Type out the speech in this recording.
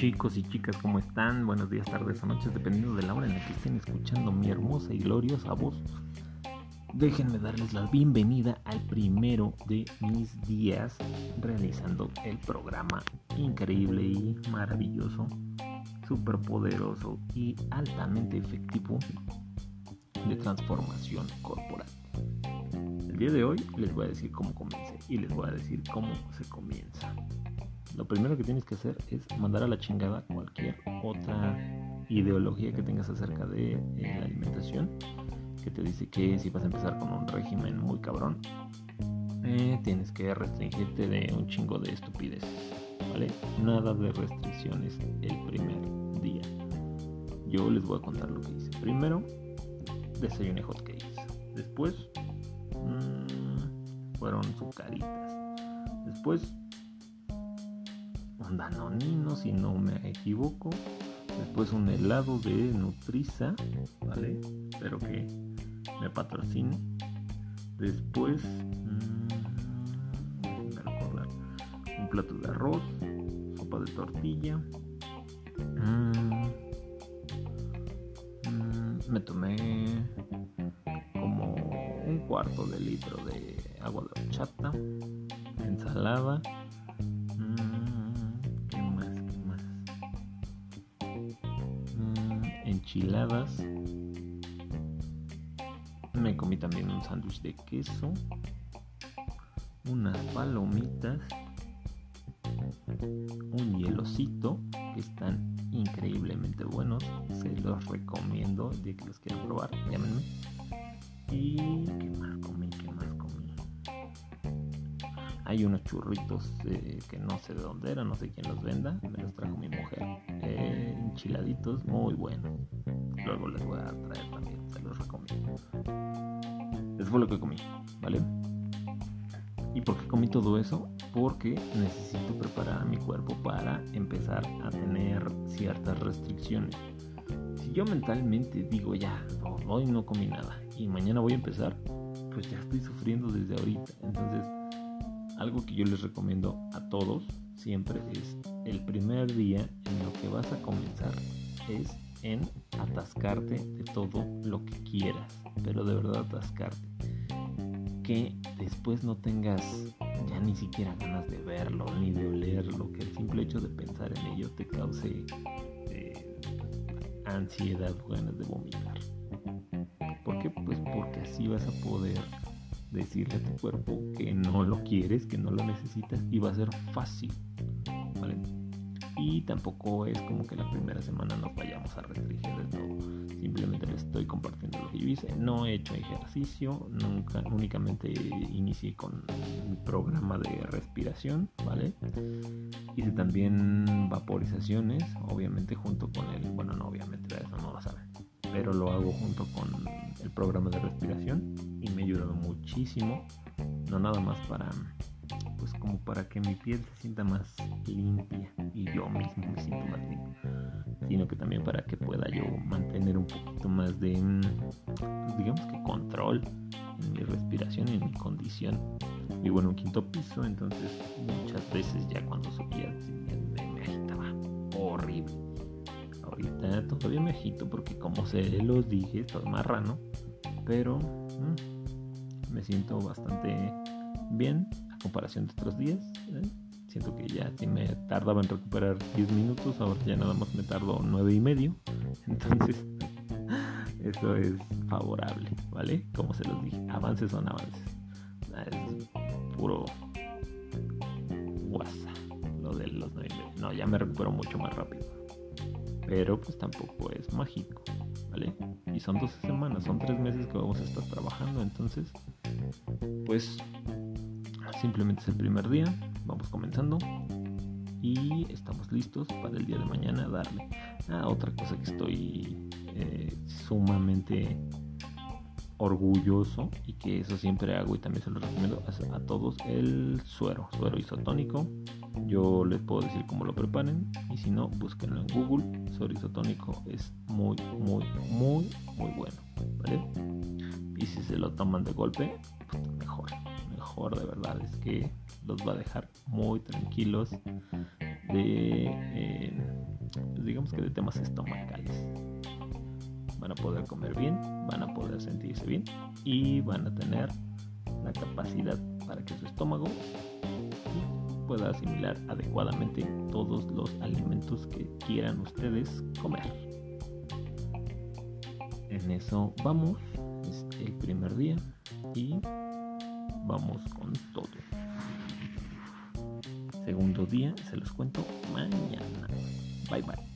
chicos y chicas, ¿cómo están? Buenos días, tardes o noches, dependiendo de la hora en la que estén escuchando mi hermosa y gloriosa voz. Déjenme darles la bienvenida al primero de mis días realizando el programa increíble y maravilloso, super poderoso y altamente efectivo de transformación corporal. Día de hoy les voy a decir cómo comencé y les voy a decir cómo se comienza lo primero que tienes que hacer es mandar a la chingada cualquier otra ideología que tengas acerca de eh, la alimentación, que te dice que si vas a empezar con un régimen muy cabrón, eh, tienes que restringirte de un chingo de estupidez, ¿vale? Nada de restricciones el primer día. Yo les voy a contar lo que hice. Primero, desayuné hotcakes. Después, mmm, fueron sucaritas. Después danonino si no me equivoco. Después un helado de Nutriza, ¿vale? Espero que me patrocine. Después, recordar, un plato de arroz, sopa de tortilla. Mm, mm, me tomé como un cuarto de litro de agua de horchata, ensalada enchiladas. Me comí también un sándwich de queso, unas palomitas, un hielocito que están increíblemente buenos. Se los recomiendo de que los quieran probar, llámenme. Hay unos churritos eh, que no sé de dónde eran, no sé quién los venda, me los trajo mi mujer. Eh, enchiladitos muy buenos. Luego les voy a traer también, se los recomiendo. Eso fue lo que comí, ¿vale? ¿Y por qué comí todo eso? Porque necesito preparar a mi cuerpo para empezar a tener ciertas restricciones. Si yo mentalmente digo ya, hoy no comí nada y mañana voy a empezar, pues ya estoy sufriendo desde ahorita. Entonces, algo que yo les recomiendo a todos siempre es el primer día en lo que vas a comenzar es en atascarte de todo lo que quieras, pero de verdad atascarte. Que después no tengas ya ni siquiera ganas de verlo ni de olerlo, que el simple hecho de pensar en ello te cause eh, ansiedad o ganas de vomitar. ¿Por qué? Pues porque así vas a poder decirle a tu cuerpo que no lo quieres, que no lo necesitas y va a ser fácil. ¿vale? Y tampoco es como que la primera semana nos vayamos a restringir de. Simplemente les estoy compartiendo lo que yo hice. No he hecho ejercicio, nunca, únicamente inicié con mi programa de respiración, ¿vale? Hice también vaporizaciones, obviamente junto con el, bueno, no obviamente, eso no lo saben, pero lo hago junto con el programa de respiración ayudado muchísimo, no nada más para pues como para que mi piel se sienta más limpia y yo mismo me siento más limpio, sino que también para que pueda yo mantener un poquito más de, mm, pues digamos que control en mi respiración en mi condición. Vivo en un quinto piso, entonces muchas veces ya cuando subía me, agitaba horrible. Ahorita todavía me agito porque como se los dije, estoy marrano, pero mm, me siento bastante bien comparación de otros días. ¿eh? Siento que ya si me tardaba en recuperar 10 minutos, ahora ya nada más me tardo 9 y medio. Entonces, eso es favorable, ¿vale? Como se los dije, avances son avances. Es puro WhatsApp, lo de los 9 y medio. No, ya me recupero mucho más rápido. Pero pues tampoco es mágico, Y son 12 semanas, son 3 meses que vamos a estar trabajando, entonces, pues Simplemente es el primer día, vamos comenzando y estamos listos para el día de mañana darle. Ah, otra cosa que estoy eh, sumamente orgulloso y que eso siempre hago y también se lo recomiendo a, todos el suero, suero isotónico. Yo les puedo decir cómo lo preparen y si no, búsquenlo en Google. Suero isotónico es muy, muy, muy, muy bueno. ¿vale? Y si se lo toman de golpe, pues mejor de verdad es que los va a dejar muy tranquilos de, eh, pues digamos que de temas estomacales. Van a poder comer bien, van a poder sentirse bien y van a tener la capacidad para que su estómago pueda asimilar adecuadamente todos los alimentos que quieran ustedes comer. En eso vamos, es el primer día y vamos con todo. Segundo día, se los cuento mañana. Bye bye.